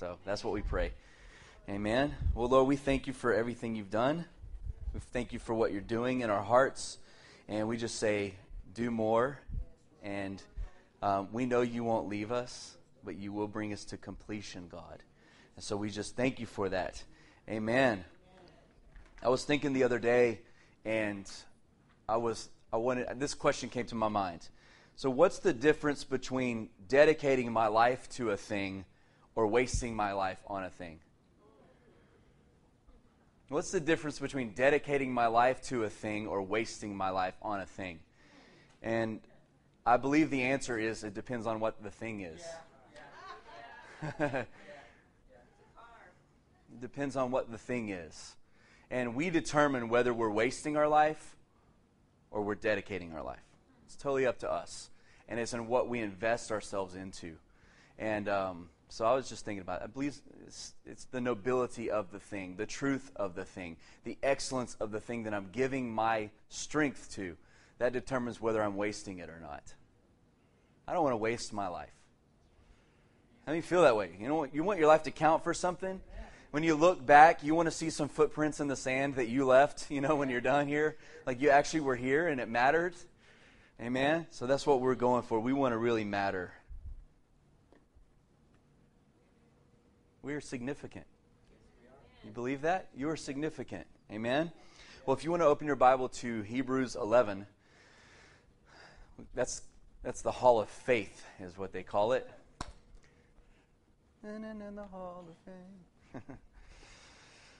So that's what we pray. Amen. Well, Lord, we thank you for everything you've done. We thank you for what you're doing in our hearts. And we just say, do more. And um, we know you won't leave us, but you will bring us to completion, God. And so we just thank you for that. Amen. I was thinking the other day, and I was I wanted this question came to my mind. So, what's the difference between dedicating my life to a thing or wasting my life on a thing? What's the difference between dedicating my life to a thing or wasting my life on a thing? And I believe the answer is it depends on what the thing is. it depends on what the thing is. And we determine whether we're wasting our life or we're dedicating our life. It's totally up to us. And it's in what we invest ourselves into. And um, so I was just thinking about it. I believe it's, it's, the nobility of the thing, the truth of the thing, the excellence of the thing that I'm giving my strength to. That determines whether I'm wasting it or not. I don't want to waste my life. How do you feel that way? You know, you want your life to count for something? when you look back, you want to see some footprints in the sand that you left, you know, when you're done here. Like you actually were here and it mattered. Amen? So that's what we're going for. We want to really matter. We are significant. You believe that? You are significant. Amen? Well, if you want to open your Bible to Hebrews 11, that's, that's the Hall of Faith, is what they call it. And in the Hall of Fame.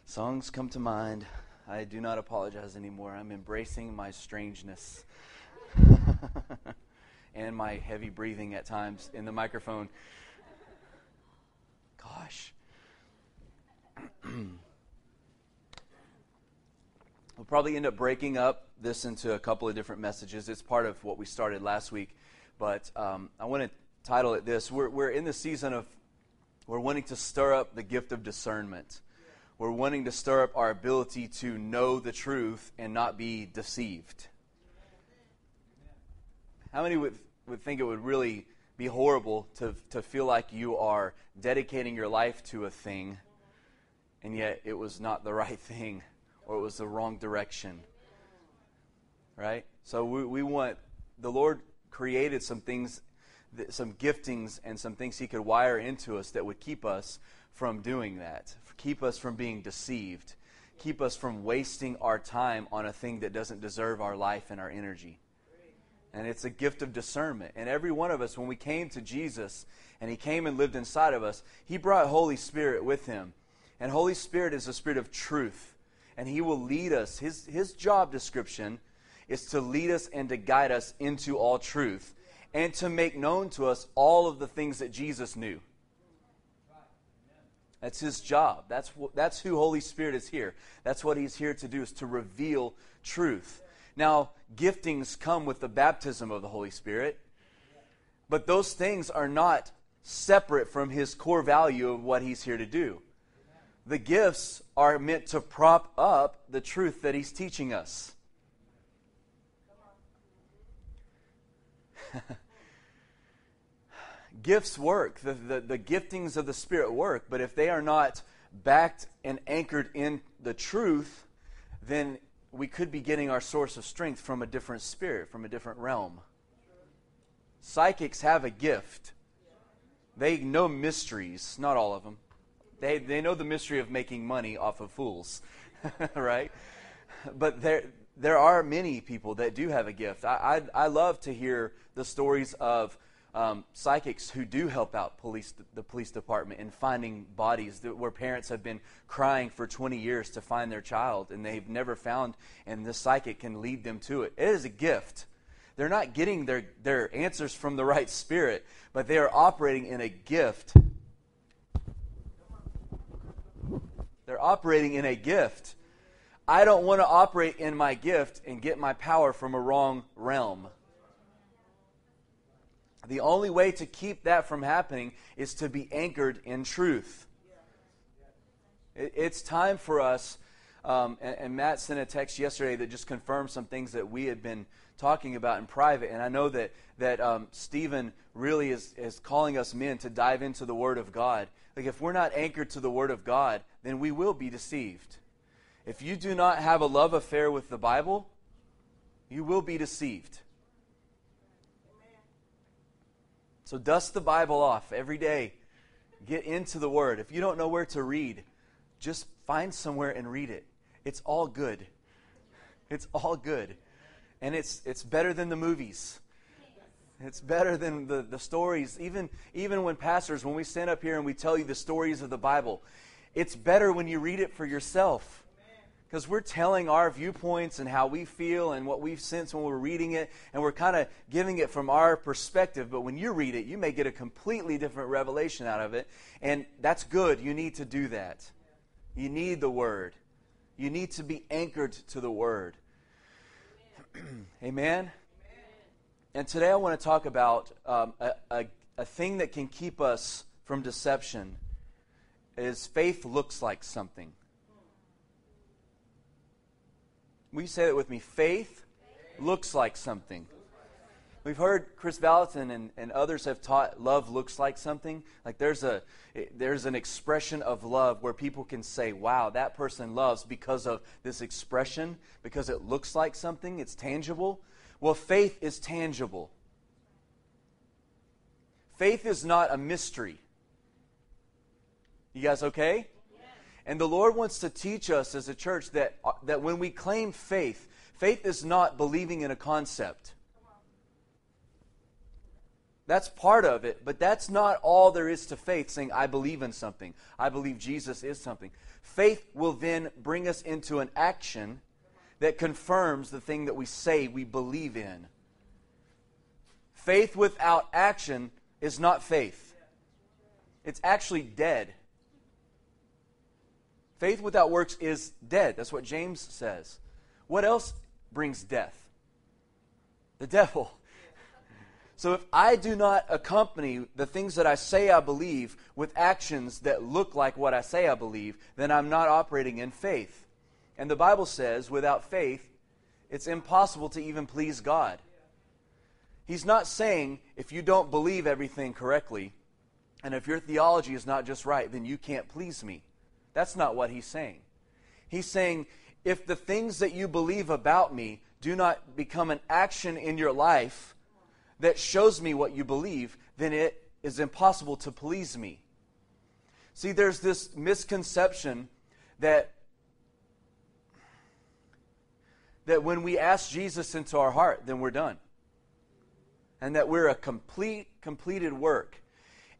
Songs come to mind. I do not apologize anymore. I'm embracing my strangeness and my heavy breathing at times in the microphone. Gosh. we'll probably end up breaking up this into a couple of different messages. It's part of what we started last week. But um, I want to title it this. We're, we're in the season of we're wanting to stir up the gift of discernment. We're wanting to stir up our ability to know the truth and not be deceived. How many would, would think it would really be horrible to, to feel like you are dedicating your life to a thing and yet it was not the right thing or it was the wrong direction? Right? So we, we want, the Lord created some things some giftings and some things He could wire into us that would keep us from doing that, keep us from being deceived, keep us from wasting our time on a thing that doesn't deserve our life and our energy. And it's a gift of discernment. And every one of us, when we came to Jesus and He came and lived inside of us, He brought Holy Spirit with Him. And Holy Spirit is a spirit of truth. And He will lead us. His, his job description is to lead us and to guide us into all truth and to make known to us all of the things that Jesus knew. That's his job. That's, wh- that's who Holy Spirit is here. That's what he's here to do, is to reveal truth. Now, giftings come with the baptism of the Holy Spirit, but those things are not separate from his core value of what he's here to do. The gifts are meant to prop up the truth that he's teaching us. Gifts work, the, the, the giftings of the Spirit work, but if they are not backed and anchored in the truth, then we could be getting our source of strength from a different spirit, from a different realm. Psychics have a gift. They know mysteries, not all of them. They, they know the mystery of making money off of fools, right? But there, there are many people that do have a gift. I, I, I love to hear the stories of um, psychics who do help out police, the police department in finding bodies that, where parents have been crying for 20 years to find their child and they've never found, and this psychic can lead them to it. It is a gift. They're not getting their, their answers from the right spirit, but they are operating in a gift. They're operating in a gift. I don't want to operate in my gift and get my power from a wrong realm. The only way to keep that from happening is to be anchored in truth. It's time for us, um, and, and, Matt sent a text yesterday that just confirmed some things that we had been talking about in private. And I know that, that um, Stephen really is, is calling us men to dive into the Word of God. like if we're not anchored to the Word of God, then we will be deceived. If you do not have a love affair with the Bible, you will be deceived. So dust the Bible off every day. Get into the Word. If you don't know where to read, just find somewhere and read it. It's all good. It's all good. And it's, it's better than the movies. It's better than the, the stories. Even, even when pastors, when we stand up here and we tell you the stories of the Bible, it's better when you read it for yourself. Because we're telling our viewpoints and how we feel and what we've sensed when we're reading it, and we're kind of giving it from our perspective. But when you read it, you may get a completely different revelation out of it. And that's good. You need to do that. You need the Word. You need to be anchored to the Word. Amen? And today I want to talk about um, a, a, a thing that can keep us from deception is faith looks like something. Will you say that with me? Faith looks like something. We've heard Chris Vallotton and, and others have taught love looks like something. Like there's a there's an expression of love where people can say, "Wow, that person loves because of this expression, because it looks like something, it's tangible." Well, faith is tangible. Faith is not a mystery. You guys okay? And the Lord wants to teach us as a church that, uh, that when we claim faith, faith is not believing in a concept. That's part of it, but that's not all there is to faith, saying, I believe in something. I believe Jesus is something. Faith will then bring us into an action that confirms the thing that we say we believe in. Faith without action is not faith, it's actually dead. Faith without works is dead. That's what James says. What else brings death? The devil. So if I do not accompany the things that I say I believe with actions that look like what I say I believe, then I'm not operating in faith. And the Bible says, without faith, it's impossible to even please God. He's not saying if you don't believe everything correctly, and if your theology is not just right, then you can't please me. That's not what he's saying. He's saying if the things that you believe about me do not become an action in your life that shows me what you believe, then it is impossible to please me. See, there's this misconception that that when we ask Jesus into our heart, then we're done. And that we're a complete completed work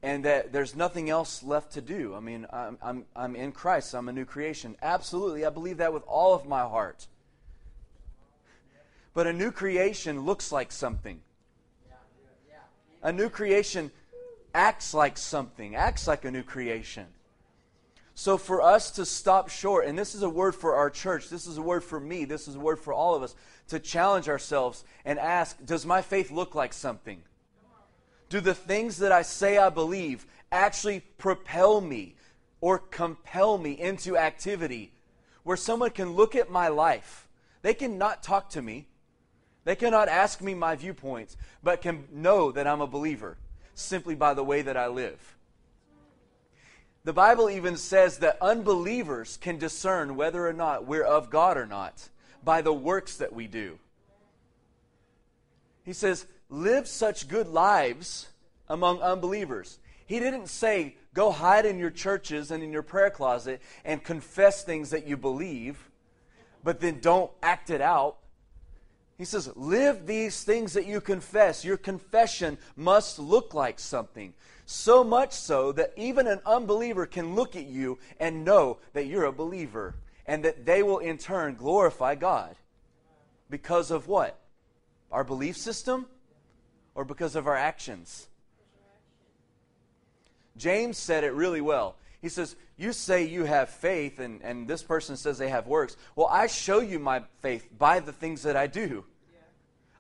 and that there's nothing else left to do. I mean, I'm, I'm, I'm in Christ, I'm a new creation. Absolutely, I believe that with all of my heart. But a new creation looks like something. A new creation acts like something, acts like a new creation. So for us to stop short, and this is a word for our church, this is a word for me, this is a word for all of us, to challenge ourselves and ask, does my faith look like something? Do the things that I say I believe actually propel me or compel me into activity where someone can look at my life? They cannot talk to me. They cannot ask me my viewpoints, but can know that I'm a believer simply by the way that I live. The Bible even says that unbelievers can discern whether or not we're of God or not by the works that we do. He says, live such good lives among unbelievers. He didn't say, go hide in your churches and in your prayer closet and confess things that you believe, but then don't act it out. He says, live these things that you confess. Your confession must look like something. So much so that even an unbeliever can look at you and know that you're a believer and that they will in turn glorify God. Because of what? Our belief system? Or because of our actions? James said it really well. He says, You say you have faith, and, and this person says they have works. Well, I show you my faith by the things that I do.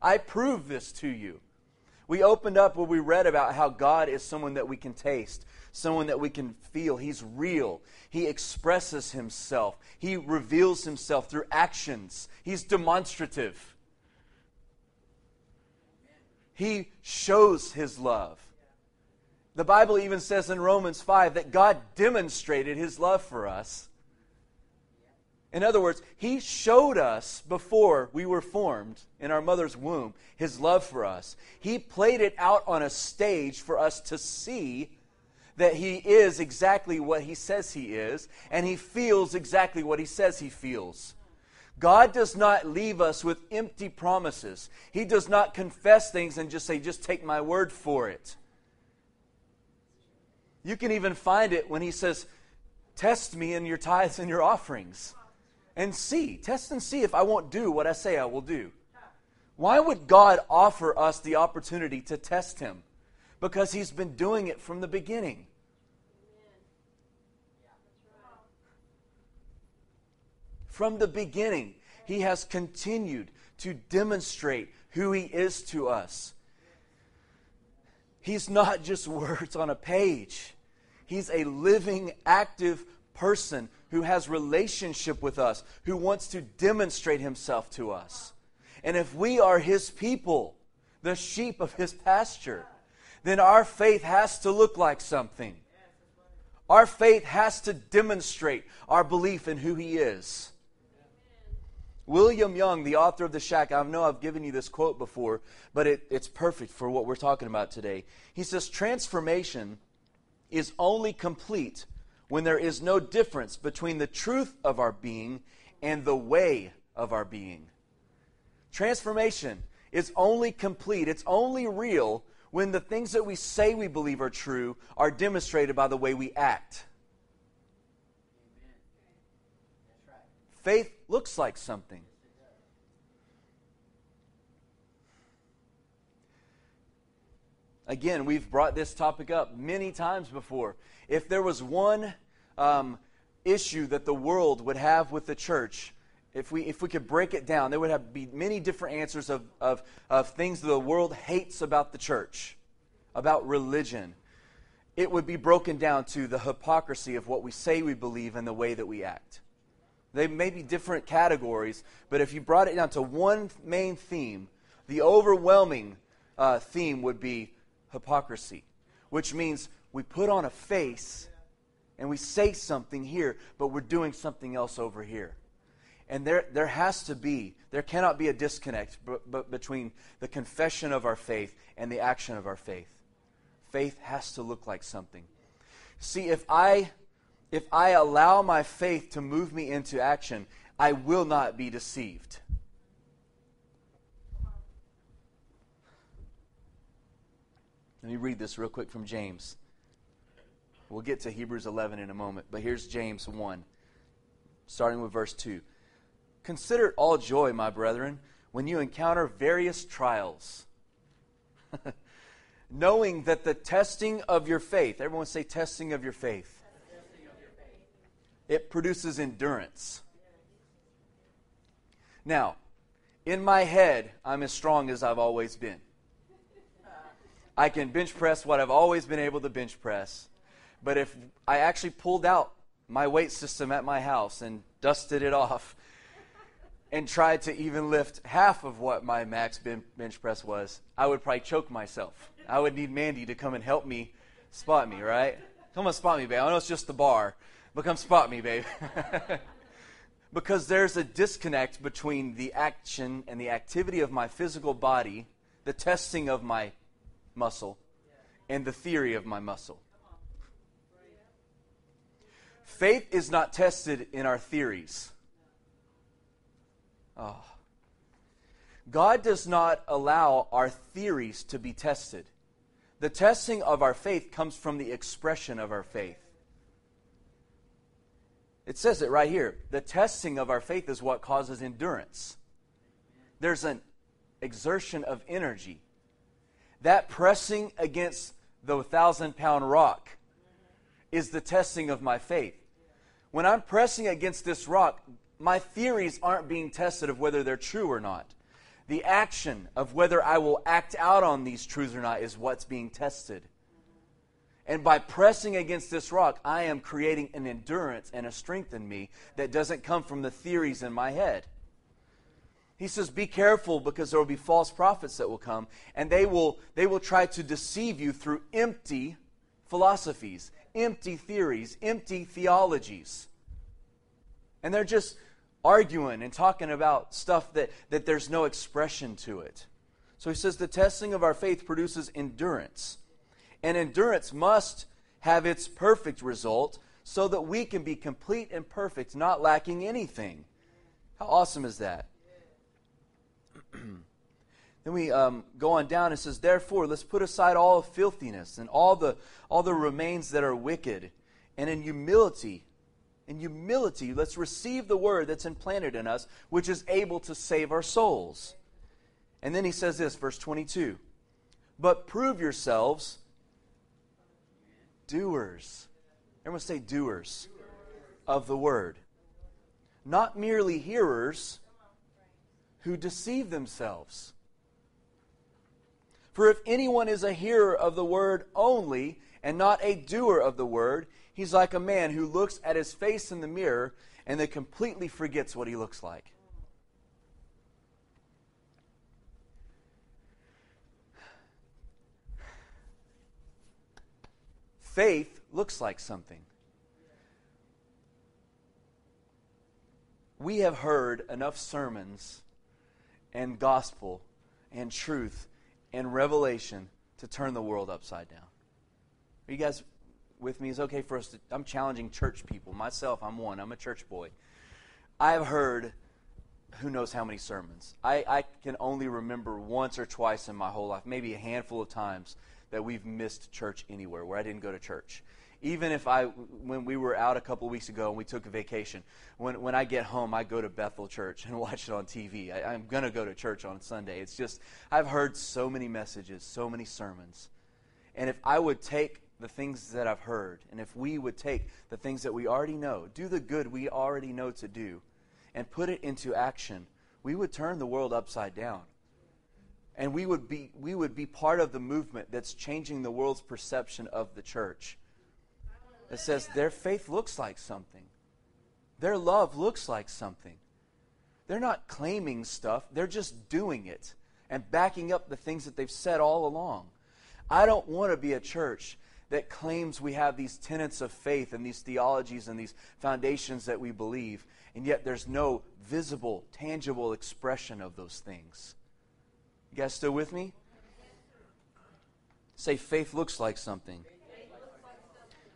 I prove this to you. We opened up where we read about how God is someone that we can taste, someone that we can feel. He's real. He expresses himself, He reveals himself through actions. He's demonstrative. He shows his love. The Bible even says in Romans 5 that God demonstrated his love for us. In other words, he showed us before we were formed in our mother's womb his love for us. He played it out on a stage for us to see that he is exactly what he says he is, and he feels exactly what he says he feels. God does not leave us with empty promises. He does not confess things and just say, just take my word for it. You can even find it when he says, Test me in your tithes and your offerings and see. Test and see if I won't do what I say I will do. Why would God offer us the opportunity to test him? Because he's been doing it from the beginning. From the beginning, he has continued to demonstrate who he is to us. He's not just words on a page. He's a living, active person who has relationship with us, who wants to demonstrate himself to us. And if we are his people, the sheep of his pasture, then our faith has to look like something. Our faith has to demonstrate our belief in who he is. William Young, the author of The Shack, I know I've given you this quote before, but it, it's perfect for what we're talking about today. He says, Transformation is only complete when there is no difference between the truth of our being and the way of our being. Transformation is only complete, it's only real when the things that we say we believe are true are demonstrated by the way we act. Faith looks like something. Again, we've brought this topic up many times before. If there was one um, issue that the world would have with the church, if we, if we could break it down, there would have be many different answers of, of, of things the world hates about the church, about religion. It would be broken down to the hypocrisy of what we say we believe and the way that we act. They may be different categories, but if you brought it down to one main theme, the overwhelming uh, theme would be hypocrisy, which means we put on a face and we say something here, but we're doing something else over here. And there, there has to be, there cannot be a disconnect b- b- between the confession of our faith and the action of our faith. Faith has to look like something. See, if I if I allow my faith to move me into action, I will not be deceived. Let me read this real quick from James. We'll get to Hebrews 11 in a moment, but here's James 1, starting with verse 2. Consider it all joy, my brethren, when you encounter various trials, knowing that the testing of your faith, everyone say testing of your faith it produces endurance. Now, in my head, I'm as strong as I've always been. I can bench press what I've always been able to bench press. But if I actually pulled out my weight system at my house and dusted it off and tried to even lift half of what my max bench press was, I would probably choke myself. I would need Mandy to come and help me spot me, right? Come on, spot me, babe. I know it's just the bar, come spot me, babe. because there's a disconnect between the action and the activity of my physical body, the testing of my muscle, and the theory of my muscle. Faith is not tested in our theories. Oh. God does not allow our theories to be tested. The testing of our faith comes from the expression of our faith. It says it right here. The testing of our faith is what causes endurance. There's an exertion of energy. That pressing against the thousand pound rock is the testing of my faith. When I'm pressing against this rock, my theories aren't being tested of whether they're true or not. The action of whether I will act out on these truths or not is what's being tested. And by pressing against this rock, I am creating an endurance and a strength in me that doesn't come from the theories in my head. He says, Be careful because there will be false prophets that will come, and they will, they will try to deceive you through empty philosophies, empty theories, empty theologies. And they're just arguing and talking about stuff that, that there's no expression to it. So he says the testing of our faith produces endurance. And endurance must have its perfect result so that we can be complete and perfect, not lacking anything. How awesome is that? then we um, go on down and says, Therefore, let's put aside all filthiness and all the, all the remains that are wicked, and in humility, in humility, let's receive the word that's implanted in us, which is able to save our souls. And then he says this, verse 22 But prove yourselves doers. Everyone say doers of the word. Not merely hearers who deceive themselves. For if anyone is a hearer of the word only and not a doer of the word, he's like a man who looks at his face in the mirror and then completely forgets what he looks like. Faith looks like something. We have heard enough sermons and gospel and truth and revelation to turn the world upside down. Are you guys with me? It's okay for us to. I'm challenging church people. Myself, I'm one. I'm a church boy. I've heard who knows how many sermons. I, I can only remember once or twice in my whole life, maybe a handful of times, that we've missed church anywhere where I didn't go to church even if I, when we were out a couple weeks ago and we took a vacation, when, when I get home, I go to Bethel Church and watch it on TV. I, I'm going to go to church on Sunday. It's just, I've heard so many messages, so many sermons. And if I would take the things that I've heard, and if we would take the things that we already know, do the good we already know to do, and put it into action, we would turn the world upside down. And we would be, we would be part of the movement that's changing the world's perception of the church. It says their faith looks like something. Their love looks like something. They're not claiming stuff, they're just doing it and backing up the things that they've said all along. I don't want to be a church that claims we have these tenets of faith and these theologies and these foundations that we believe, and yet there's no visible, tangible expression of those things. You guys still with me? Say, faith looks like something.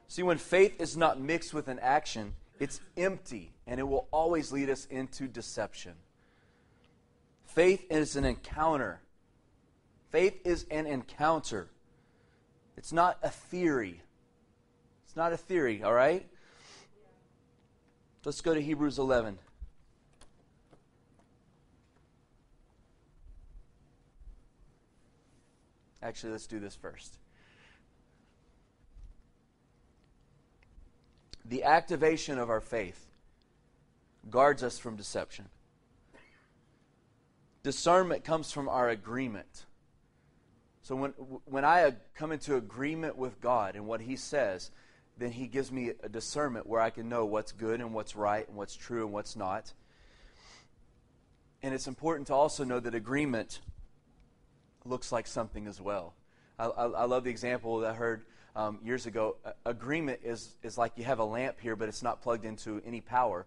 See, when faith is not mixed with an action, it's empty and it will always lead us into deception. Faith is an encounter. Faith is an encounter. It's not a theory. It's not a theory, all right? Let's go to Hebrews 11. Actually, let's do this first. the activation of our faith guards us from deception. Discernment comes from our agreement. So when, when I come into agreement with God and what He says, then He gives me a discernment where I can know what's good and what's right and what's true and what's not. And it's important to also know that agreement looks like something as well. I, I, I love the example that I heard um, years ago. agreement is, is like you have a lamp here, but it's not plugged into any power.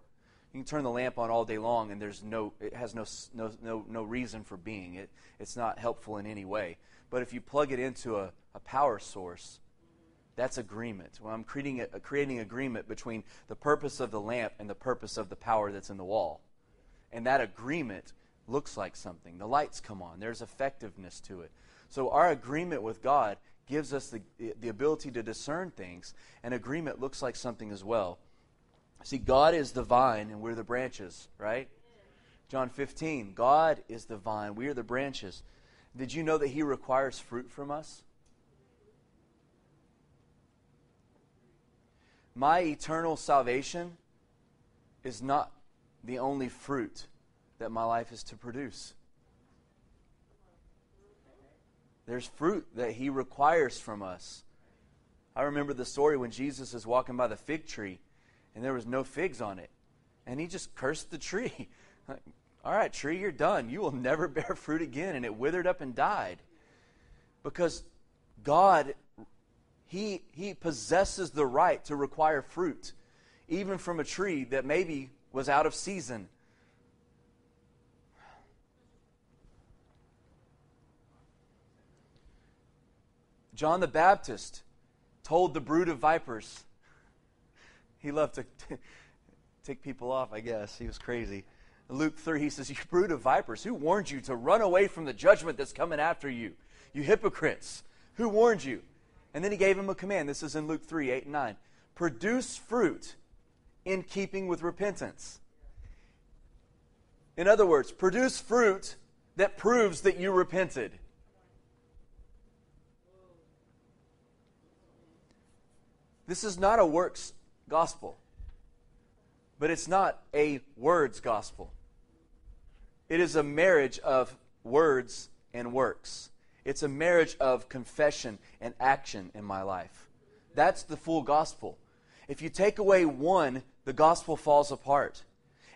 You can turn the lamp on all day long, and there's no, it has no, no, no, no reason for being. It, it's not helpful in any way. But if you plug it into a, a power source, that's agreement. Well, I'm creating, a, creating agreement between the purpose of the lamp and the purpose of the power that's in the wall. And that agreement looks like something. The lights come on, there's effectiveness to it. So our agreement with God gives us the, the ability to discern things, and agreement looks like something as well. See, God is the vine, and we're the branches, right? John 15, God is the vine, we are the branches. Did you know that He requires fruit from us? My eternal salvation is not the only fruit that my life is to produce. There's fruit that he requires from us. I remember the story when Jesus is walking by the fig tree and there was no figs on it. And he just cursed the tree. All right, tree, you're done. You will never bear fruit again. And it withered up and died. Because God, he, he possesses the right to require fruit, even from a tree that maybe was out of season. John the Baptist told the brood of vipers, he loved to t- people off, I guess. He was crazy. Luke 3, he says, You brood of vipers, who warned you to run away from the judgment that's coming after you? You hypocrites, who warned you? And then he gave him a command. This is in Luke 3 8 and 9. Produce fruit in keeping with repentance. In other words, produce fruit that proves that you repented. This is not a works gospel, but it's not a words gospel. It is a marriage of words and works. It's a marriage of confession and action in my life. That's the full gospel. If you take away one, the gospel falls apart.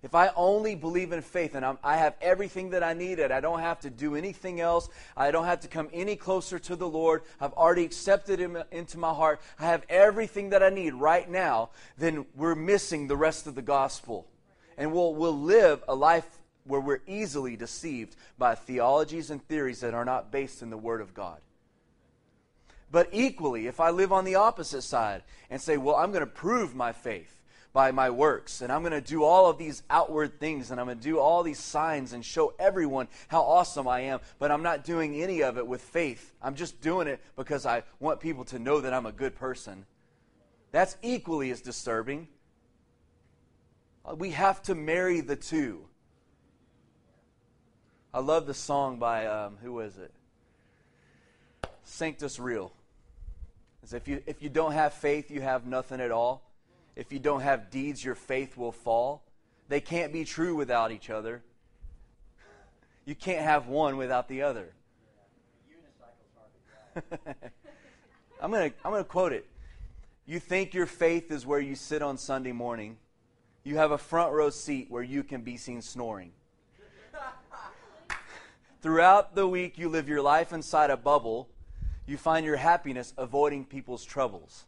If I only believe in faith and I'm, i have everything that I need and I don't have to do anything else, I don't have to come any closer to the Lord, I've already accepted Him into my heart, I have everything that I need right now, then we're missing the rest of the gospel. And we'll, we'll live a life where we're easily deceived by theologies and theories that are not based in the Word of God. But equally, if I live on the opposite side and say, well, I'm going to prove my faith by my works, and I'm going to do all of these outward things, and I'm going to do all these signs and show everyone how awesome I am, but I'm not doing any of it with faith. I'm just doing it because I want people to know that I'm a good person. That's equally as disturbing. We have to marry the two. I love the song by, um, who is it? Sanctus Real. If you, if you don't have faith, you have nothing at all. If you don't have deeds, your faith will fall. They can't be true without each other. You can't have one without the other. I'm going to I'm going to quote it. You think your faith is where you sit on Sunday morning. You have a front row seat where you can be seen snoring. Throughout the week, you live your life inside a bubble. You find your happiness avoiding people's troubles.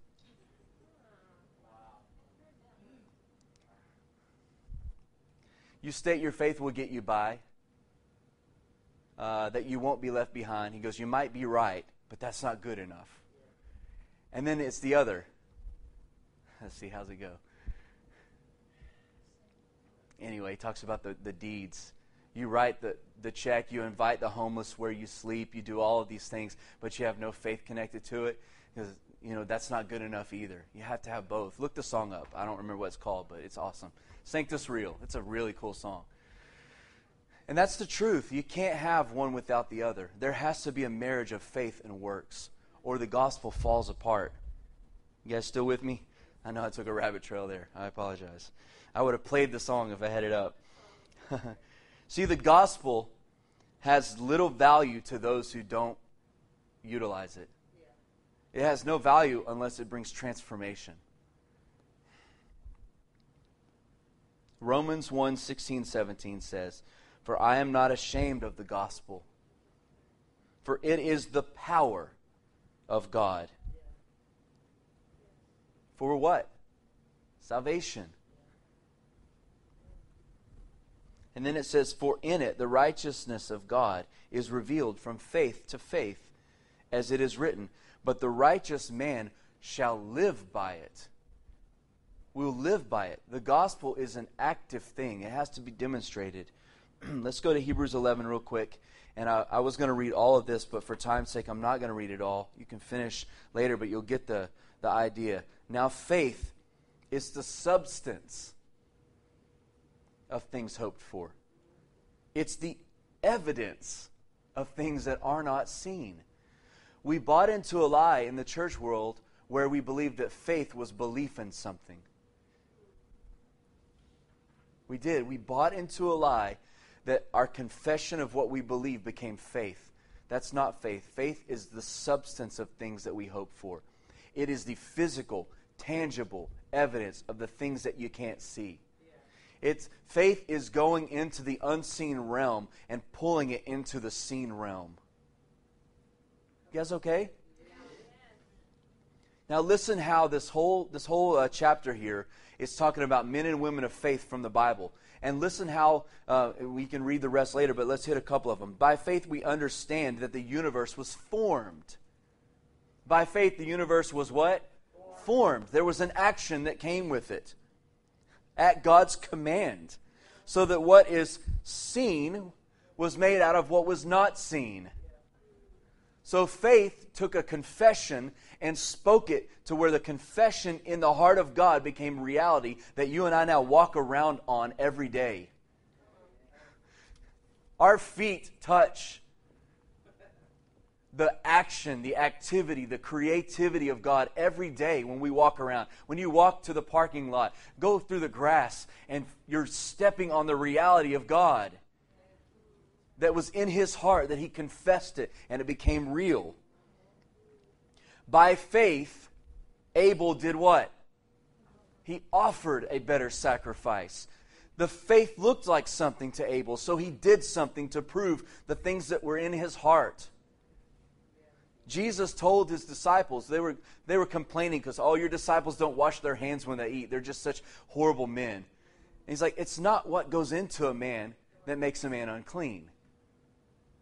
You state your faith will get you by, uh, that you won't be left behind. He goes, You might be right, but that's not good enough. And then it's the other. Let's see, how's it go? Anyway, he talks about the, the deeds. You write the, the check, you invite the homeless where you sleep, you do all of these things, but you have no faith connected to it because you know that's not good enough either. You have to have both. Look the song up. I don't remember what it's called, but it's awesome. Sanctus Real. It's a really cool song. And that's the truth. You can't have one without the other. There has to be a marriage of faith and works, or the gospel falls apart. You guys still with me? I know I took a rabbit trail there. I apologize. I would have played the song if I had it up. See, the gospel has little value to those who don't utilize it. It has no value unless it brings transformation. Romans 1 16, 17 says, For I am not ashamed of the gospel, for it is the power of God. For what? Salvation And then it says, For in it the righteousness of God is revealed from faith to faith, as it is written, But the righteous man shall live by it. We'll live by it. The gospel is an active thing, it has to be demonstrated. Let's go to Hebrews 11 real quick. And I, I was going to read all of this, but for time's sake, I'm not going to read it all. You can finish later, but you'll get the, the idea. Now, faith is the substance of things hoped for. It's the evidence of things that are not seen. We bought into a lie in the church world where we believed that faith was belief in something. We did. We bought into a lie that our confession of what we believe became faith. That's not faith. Faith is the substance of things that we hope for, it is the physical, tangible evidence of the things that you can't see. It's faith is going into the unseen realm and pulling it into the seen realm. You guys okay? Now listen how this whole this whole uh, chapter here is talking about men and women of faith from the Bible. And listen how uh, we can read the rest later, but let's hit a couple of them. By faith, we understand that the universe was formed. By faith, the universe was what? Formed. There was an action that came with it at God's command, so that what is seen was made out of what was not seen. So faith took a confession and spoke it to where the confession in the heart of God became reality that you and I now walk around on every day. Our feet touch the action, the activity, the creativity of God every day when we walk around. When you walk to the parking lot, go through the grass, and you're stepping on the reality of God that was in his heart, that he confessed it, and it became real. By faith, Abel did what? He offered a better sacrifice. The faith looked like something to Abel, so he did something to prove the things that were in his heart. Jesus told his disciples, they were, they were complaining because all your disciples don't wash their hands when they eat. They're just such horrible men. And he's like, it's not what goes into a man that makes a man unclean.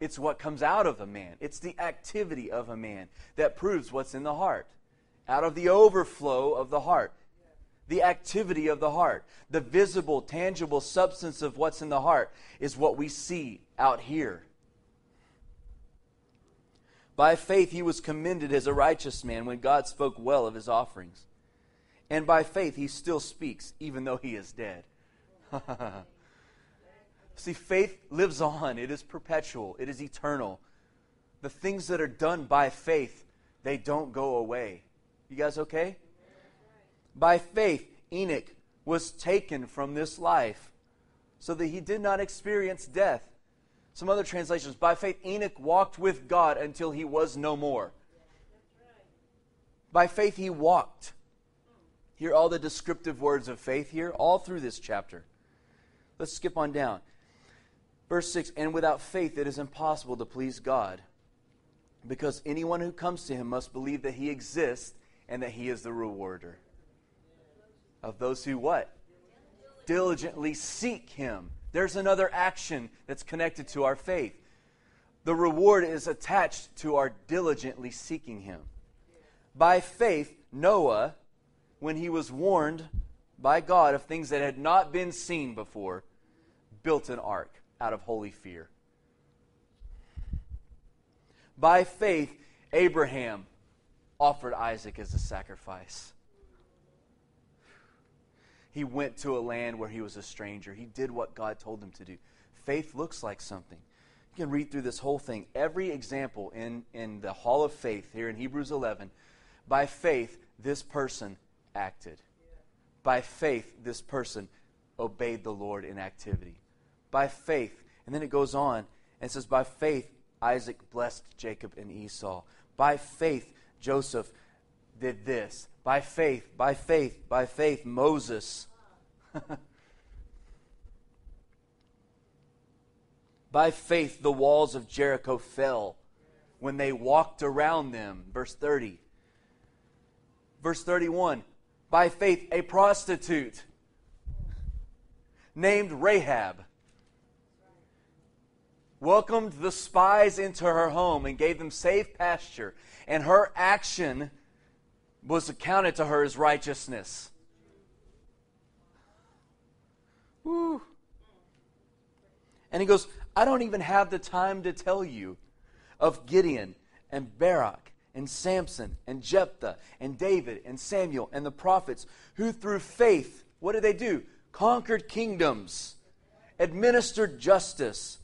It's what comes out of a man. It's the activity of a man that proves what's in the heart. Out of the overflow of the heart. The activity of the heart. The visible, tangible substance of what's in the heart is what we see out here. By faith, he was commended as a righteous man when God spoke well of his offerings. And by faith, he still speaks, even though he is dead. See, faith lives on, it is perpetual, it is eternal. The things that are done by faith, they don't go away. You guys okay? By faith, Enoch was taken from this life so that he did not experience death. Some other translations, by faith, Enoch walked with God until he was no more. By faith, he walked. Hear all the descriptive words of faith here, all through this chapter. Let's skip on down. Verse 6 And without faith, it is impossible to please God, because anyone who comes to him must believe that he exists and that he is the rewarder of those who what? Diligently seek him. There's another action that's connected to our faith. The reward is attached to our diligently seeking Him. By faith, Noah, when he was warned by God of things that had not been seen before, built an ark out of holy fear. By faith, Abraham offered Isaac as a sacrifice. He went to a land where he was a stranger. He did what God told him to do. Faith looks like something. You can read through this whole thing. Every example in, in the hall of faith here in Hebrews 11, by faith, this person acted. By faith, this person obeyed the Lord in activity. By faith, and then it goes on and says, By faith, Isaac blessed Jacob and Esau. By faith, Joseph did this. By faith, by faith, by faith, Moses. by faith, the walls of Jericho fell when they walked around them. Verse 30. Verse 31. By faith, a prostitute named Rahab welcomed the spies into her home and gave them safe pasture. And her action was accounted to her as righteousness. Woo. And he goes, I don't even have the time to tell you of Gideon and Barak and Samson and Jephthah and David and Samuel and the prophets who through faith, what did they do? Conquered kingdoms, administered justice,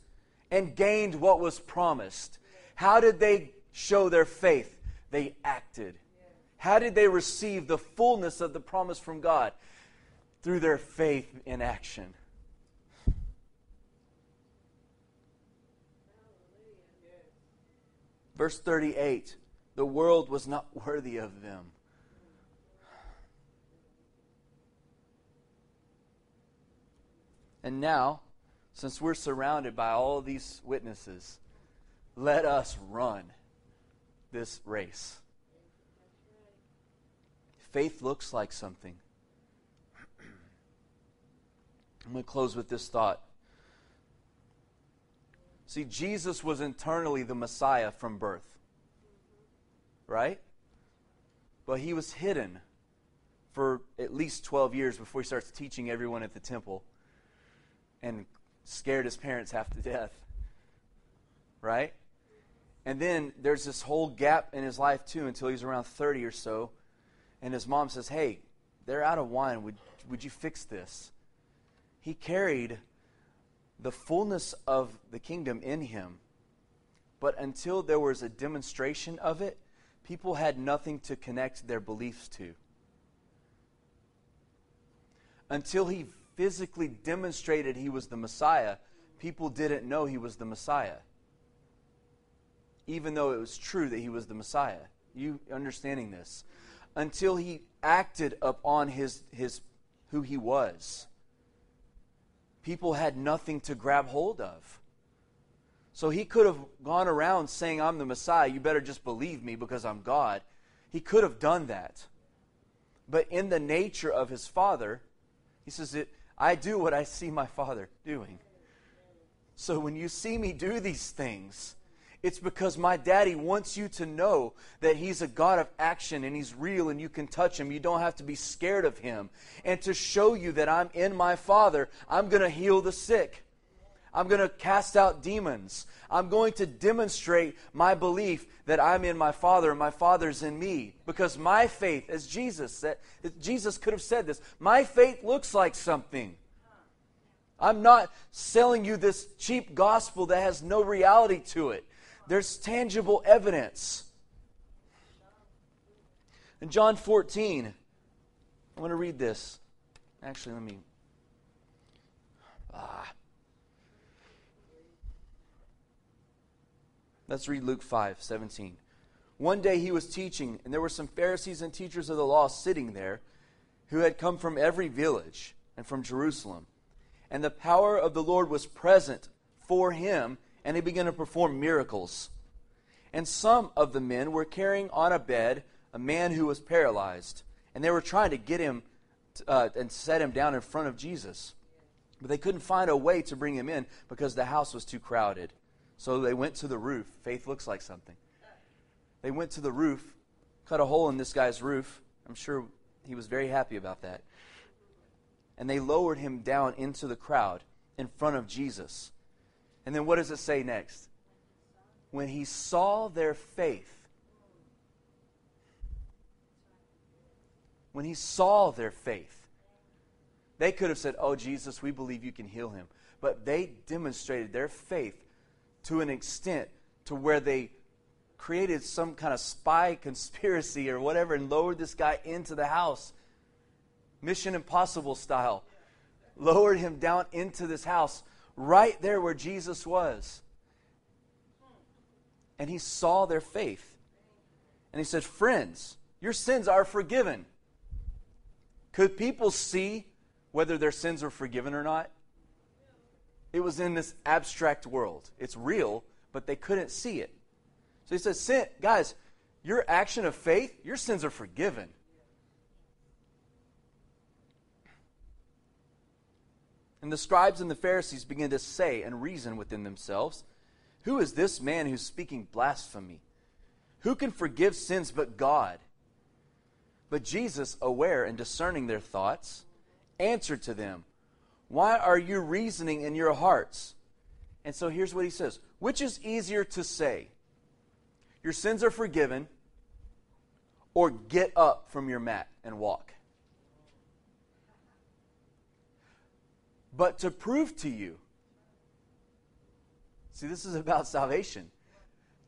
and gained what was promised. How did they show their faith? They acted. How did they receive the fullness of the promise from God? Through their faith in action. Verse 38 The world was not worthy of them. And now, since we're surrounded by all these witnesses, let us run this race. faith looks like something. I'm going to close with this thought. See, Jesus was internally the Messiah from birth. Right? But he was hidden for at least 12 years before he starts teaching everyone at the temple and scared his parents half to death. Right? And then there's this whole gap in his life, too, until he's around 30 or so. And his mom says, Hey, they're out of wine. Would, would you fix this? He carried the fullness of the kingdom in him. But until there was a demonstration of it, people had nothing to connect their beliefs to. Until he physically demonstrated he was the Messiah, people didn't know he was the Messiah. Even though it was true that he was the Messiah. You understanding this? Until he acted upon his, his who he was people had nothing to grab hold of. So he could have gone around saying, I'm the Messiah. You better just believe me because I'm God. He could have done that. But in the nature of his father, he says, I do what I see my father doing. So when you see me do these things, it's because my daddy wants you to know that he's a God of action and he's real and you can touch him. You don't have to be scared of him. And to show you that I'm in my Father, I'm going to heal the sick. I'm going to cast out demons. I'm going to demonstrate my belief that I'm in my Father and my Father's in me. Because my faith, as Jesus said, Jesus could have said this, my faith looks like something. I'm not selling you this cheap gospel that has no reality to it. There's tangible evidence. In John 14, I want to read this. Actually, let me. Ah. Let's read Luke 5 17. One day he was teaching, and there were some Pharisees and teachers of the law sitting there who had come from every village and from Jerusalem. And the power of the Lord was present for him and he began to perform miracles. And some of the men were carrying on a bed a man who was paralyzed, and they were trying to get him uh, and set him down in front of Jesus. But they couldn't find a way to bring him in because the house was too crowded. So they went to the roof. Faith looks like something. They went to the roof, cut a hole in this guy's roof. I'm sure he was very happy about that. And they lowered him down into the crowd in front of Jesus. And then what does it say next? When he saw their faith, when he saw their faith, they could have said, Oh, Jesus, we believe you can heal him. But they demonstrated their faith to an extent to where they created some kind of spy conspiracy or whatever and lowered this guy into the house. Mission Impossible style. Lowered him down into this house right there where Jesus was. And he saw their faith. And he said, Friends, your sins are forgiven. Could people see whether their sins were forgiven or not? It was in this abstract world. It's real, but they couldn't see it. So he says, Sin, guys, your action of faith, your sins are forgiven. And the scribes and the Pharisees began to say and reason within themselves, Who is this man who's speaking blasphemy? Who can forgive sins but God? But Jesus, aware and discerning their thoughts, answered to them, Why are you reasoning in your hearts? And so here's what he says Which is easier to say, Your sins are forgiven, or get up from your mat and walk? but to prove to you. See, this is about salvation.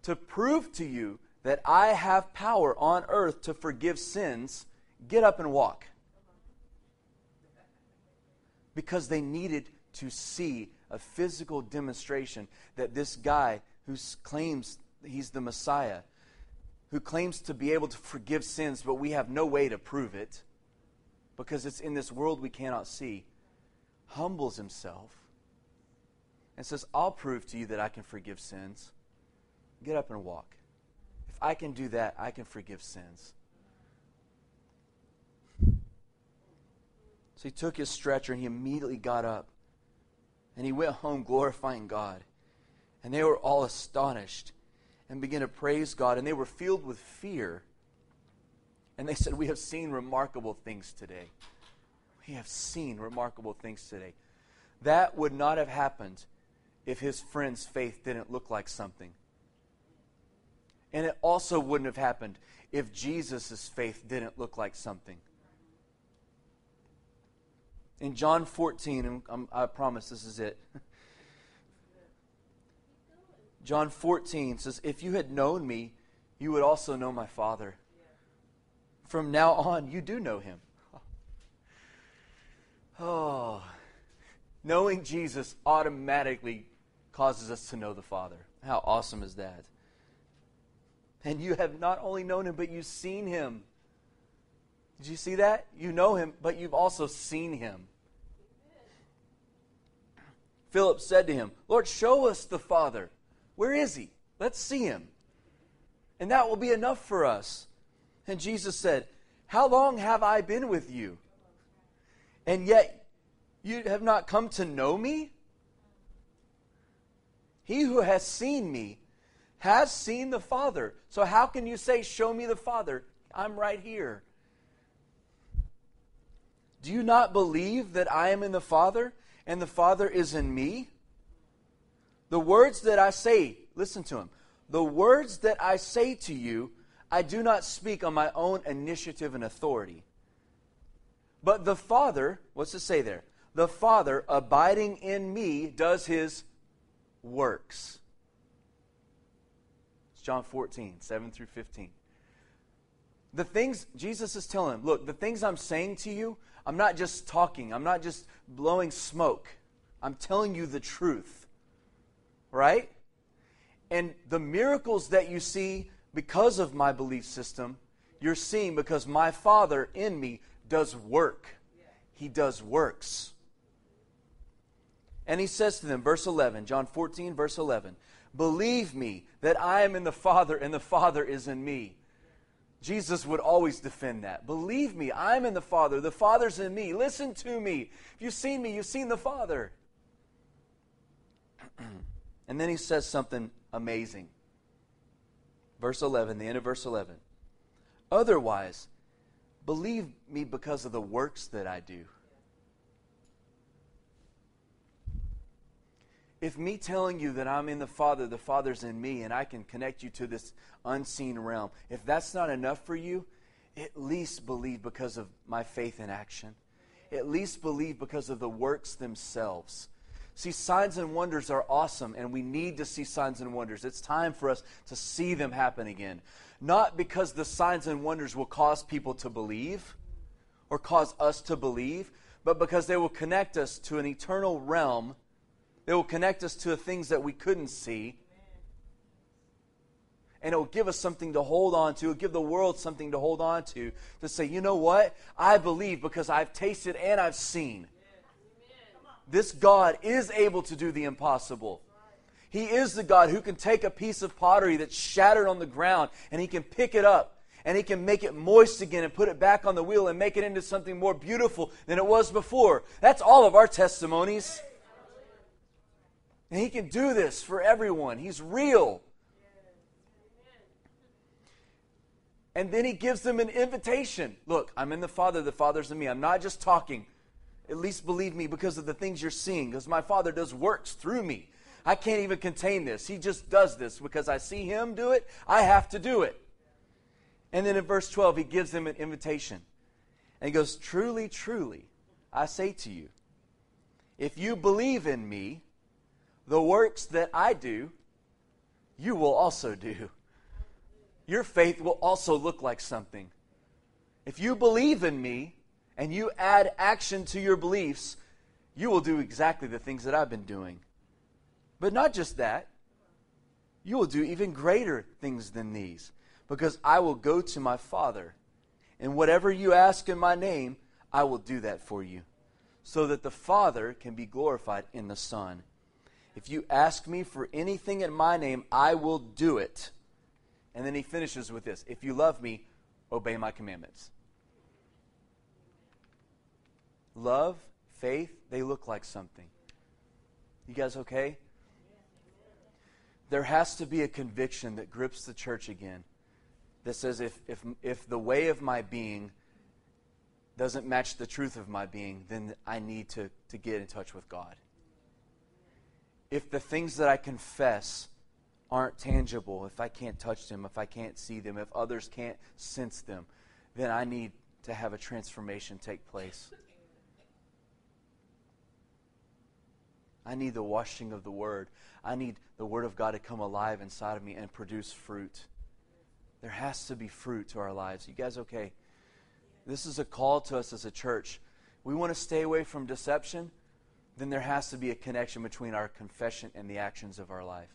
To prove to you that I have power on earth to forgive sins, get up and walk. Because they needed to see a physical demonstration that this guy who claims he's the Messiah, who claims to be able to forgive sins, but we have no way to prove it because it's in this world we cannot see humbles himself and says, I'll prove to you that I can forgive sins. Get up and walk. If I can do that, I can forgive sins. So he took his stretcher and he immediately got up. And he went home glorifying God. And they were all astonished and began to praise God. And they were filled with fear. And they said, We have seen remarkable things today. We have seen remarkable things today. That would not have happened if his friend's faith didn't look like something. And it also wouldn't have happened if Jesus' faith didn't look like something. In John 14, and I'm, i promise this is it. John 14 says, If you had known me, you would also know my Father. From now on, you do know him. Oh, knowing Jesus automatically causes us to know the Father. How awesome is that? And you have not only known him, but you've seen him. Did you see that? You know him, but you've also seen him. Philip said to him, Lord, show us the Father. Where is he? Let's see him. And that will be enough for us. And Jesus said, How long have I been with you? And yet you have not come to know me? He who has seen me has seen the Father. So how can you say, Show me the Father? I'm right here. Do you not believe that I am in the Father and the Father is in me? The words that I say, listen to him. The words that I say to you, I do not speak on my own initiative and authority. But the Father, what's it say there? The Father, abiding in me, does his works. It's John 14, 7 through 15. The things Jesus is telling him, look, the things I'm saying to you, I'm not just talking, I'm not just blowing smoke. I'm telling you the truth. Right? And the miracles that you see because of my belief system, you're seeing because my Father in me does work. He does works. And he says to them, verse 11, John 14, verse 11, Believe me that I am in the Father and the Father is in me. Jesus would always defend that. Believe me, I'm in the Father, the Father's in me. Listen to me. If you've seen me, you've seen the Father. and then he says something amazing. Verse 11, the end of verse 11. Otherwise, believe me because of the works that I do. If me telling you that I'm in the Father, the Father's in me, and I can connect you to this unseen realm, if that's not enough for you, at least believe because of my faith in action. At least believe because of the works themselves. See, signs and wonders are awesome, and we need to see signs and wonders. It's time for us to see them happen again. Not because the signs and wonders will cause people to believe or cause us to believe, but because they will connect us to an eternal realm it will connect us to things that we couldn't see. And it will give us something to hold on to. It will give the world something to hold on to. To say, you know what? I believe because I've tasted and I've seen. This God is able to do the impossible. He is the God who can take a piece of pottery that's shattered on the ground and he can pick it up and he can make it moist again and put it back on the wheel and make it into something more beautiful than it was before. That's all of our testimonies. And He can do this for everyone. He's real. And then He gives them an invitation. Look, I'm in the Father, the Father's in me. I'm not just talking. At least believe me because of the things you're seeing, because my Father does works through me. I can't even contain this. He just does this because I see Him do it. I have to do it. And then in verse 12, He gives them an invitation. And He goes, Truly, truly, I say to you, if you believe in me, the works that I do, you will also do. Your faith will also look like something. If you believe in me and you add action to your beliefs, you will do exactly the things that I've been doing. But not just that, you will do even greater things than these, because I will go to my Father, and whatever you ask in my name, I will do that for you, so that the Father can be glorified in the Son. If you ask me for anything in my name, I will do it. And then he finishes with this If you love me, obey my commandments. love, faith, they look like something. You guys okay? There has to be a conviction that grips the church again that says if, if, if the way of my being doesn't match the truth of my being, then I need to, to get in touch with God. If the things that I confess aren't tangible, if I can't touch them, if I can't see them, if others can't sense them, then I need to have a transformation take place. I need the washing of the Word. I need the Word of God to come alive inside of me and produce fruit. There has to be fruit to our lives. You guys okay? This is a call to us as a church. We want to stay away from deception, then there has to be a connection between our confession and the actions of our life.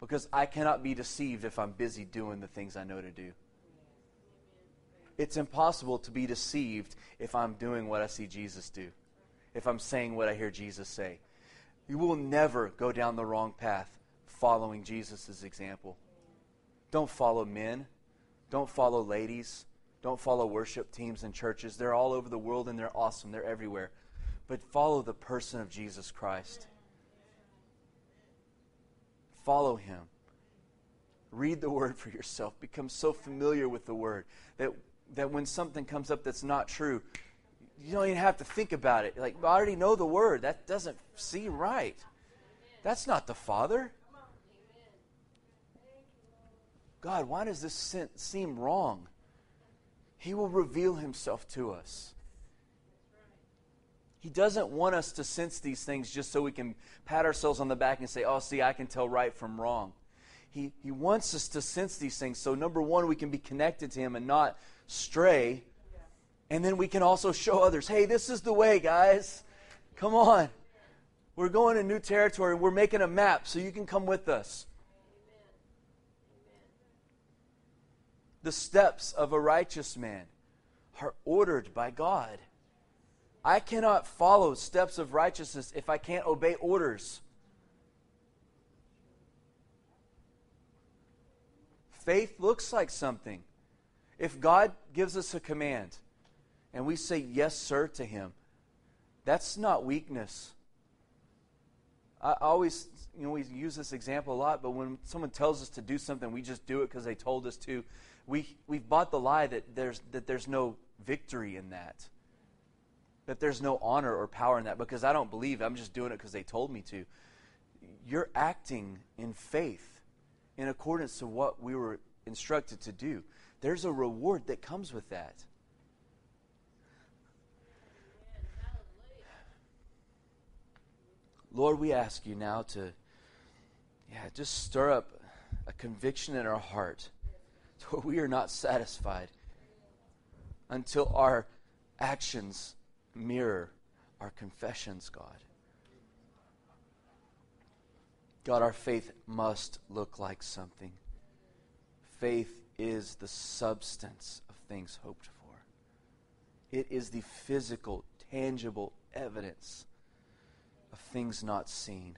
Because I cannot be deceived if I'm busy doing the things I know to do. It's impossible to be deceived if I'm doing what I see Jesus do, if I'm saying what I hear Jesus say. You will never go down the wrong path following Jesus' example. Don't follow men. Don't follow ladies. Don't follow worship teams and churches. They're all over the world and they're awesome. They're everywhere. But follow the person of Jesus Christ. Follow him. Read the word for yourself. Become so familiar with the word that, that when something comes up that's not true, you don't even have to think about it. Like, I already know the word. That doesn't seem right. That's not the Father. God, why does this seem wrong? He will reveal himself to us. He doesn't want us to sense these things just so we can pat ourselves on the back and say, oh, see, I can tell right from wrong. He, he wants us to sense these things so, number one, we can be connected to Him and not stray. And then we can also show others, hey, this is the way, guys. Come on. We're going to new territory. We're making a map so you can come with us. The steps of a righteous man are ordered by God. I cannot follow steps of righteousness if I can't obey orders. Faith looks like something. If God gives us a command, and we say yes, sir, to Him, that's not weakness. I always, you know, we use this example a lot, but when someone tells us to do something, we just do it because they told us to. We, we've bought the lie that there's, that there's no victory in that, that there's no honor or power in that because I don't believe I'm just doing it because they told me to. You're acting in faith in accordance to what we were instructed to do. There's a reward that comes with that. Lord, we ask you now to, yeah, just stir up a conviction in our heart to where we are not satisfied until our actions mirror our confessions, God. God, our faith must look like something. Faith is the substance of things hoped for, it is the physical, tangible evidence of things not seen.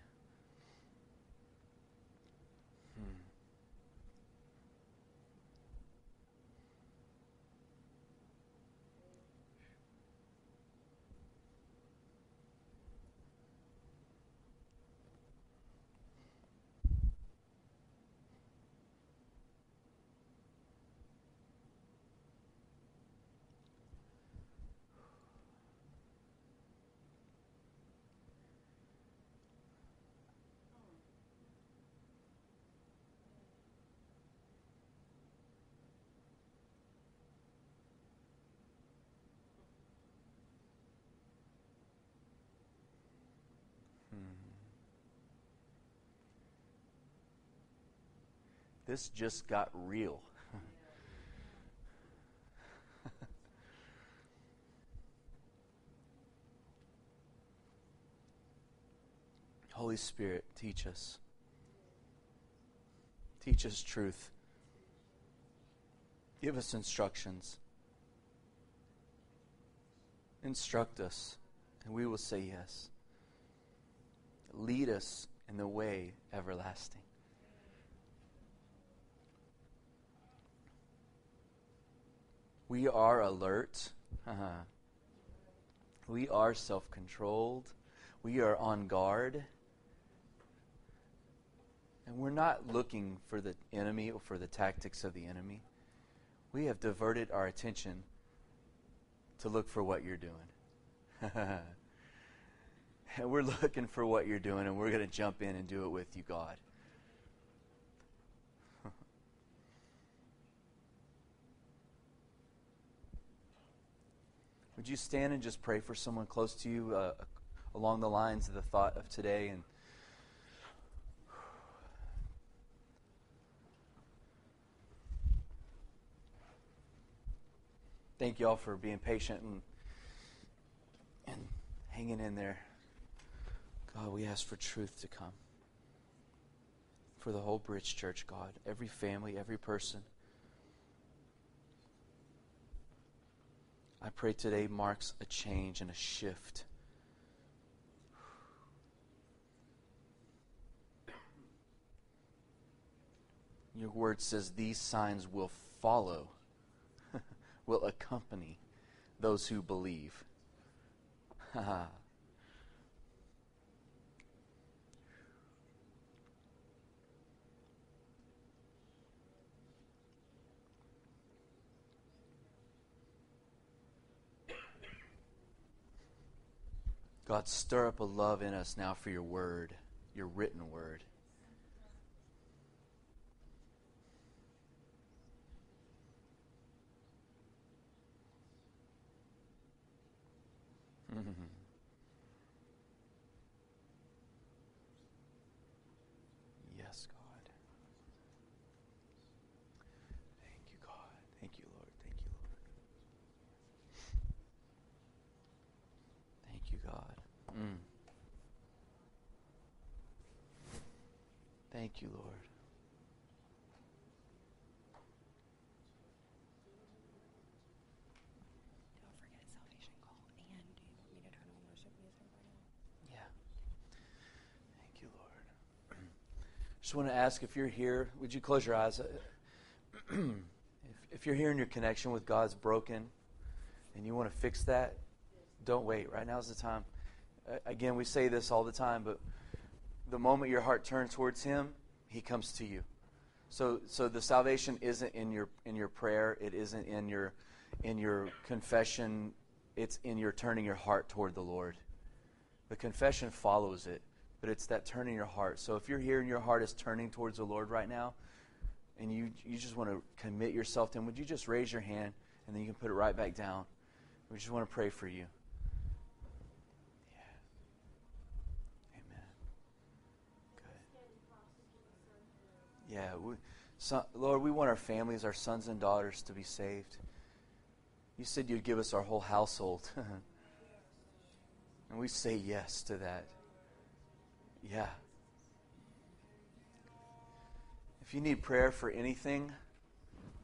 This just got real. Holy Spirit, teach us. Teach us truth. Give us instructions. Instruct us, and we will say yes. Lead us in the way everlasting. We are alert. We are self controlled. We are on guard. And we're not looking for the enemy or for the tactics of the enemy. We have diverted our attention to look for what you're doing. and we're looking for what you're doing, and we're going to jump in and do it with you, God. Would you stand and just pray for someone close to you uh, along the lines of the thought of today and Thank you all for being patient and and hanging in there. God, we ask for truth to come. For the whole Bridge Church, God, every family, every person. I pray today marks a change and a shift. Your word says these signs will follow, will accompany those who believe. God, stir up a love in us now for your word, your written word. Mm-hmm. Thank you, Lord. Don't forget salvation call. And do you want me to turn on worship music right now? Yeah. Thank you, Lord. Just want to ask if you're here, would you close your eyes? if, if you're here and your connection with God's broken and you want to fix that, don't wait. Right now is the time. Again, we say this all the time, but the moment your heart turns towards Him, He comes to you. So, so the salvation isn't in your in your prayer. It isn't in your in your confession. It's in your turning your heart toward the Lord. The confession follows it, but it's that turning your heart. So if you're here and your heart is turning towards the Lord right now, and you you just want to commit yourself to Him, would you just raise your hand and then you can put it right back down? We just want to pray for you. Yeah, we, so, Lord, we want our families, our sons and daughters to be saved. You said you'd give us our whole household. and we say yes to that. Yeah. If you need prayer for anything,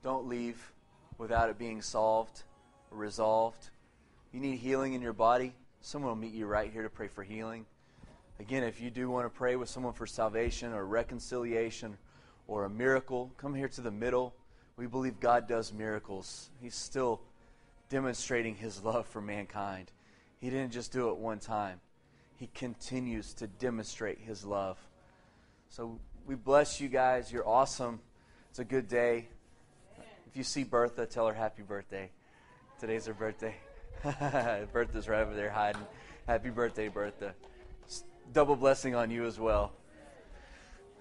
don't leave without it being solved or resolved. You need healing in your body, someone will meet you right here to pray for healing. Again, if you do want to pray with someone for salvation or reconciliation, or a miracle, come here to the middle. We believe God does miracles. He's still demonstrating his love for mankind. He didn't just do it one time, he continues to demonstrate his love. So we bless you guys. You're awesome. It's a good day. If you see Bertha, tell her happy birthday. Today's her birthday. Bertha's right over there hiding. Happy birthday, Bertha. Double blessing on you as well.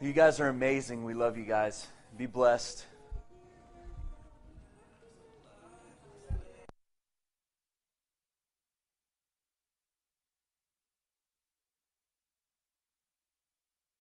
You guys are amazing. We love you guys. Be blessed.